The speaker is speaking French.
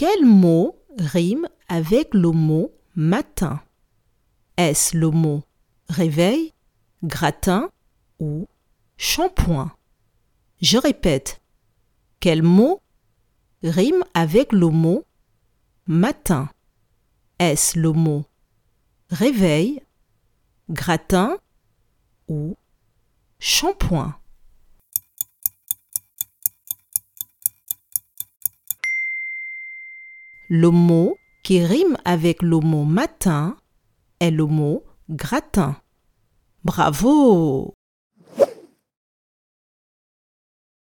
Quel mot rime avec le mot matin? Est-ce le mot réveil, gratin ou shampoing? Je répète. Quel mot rime avec le mot matin? Est-ce le mot réveil, gratin ou shampoing? Le mot qui rime avec le mot matin est le mot gratin. Bravo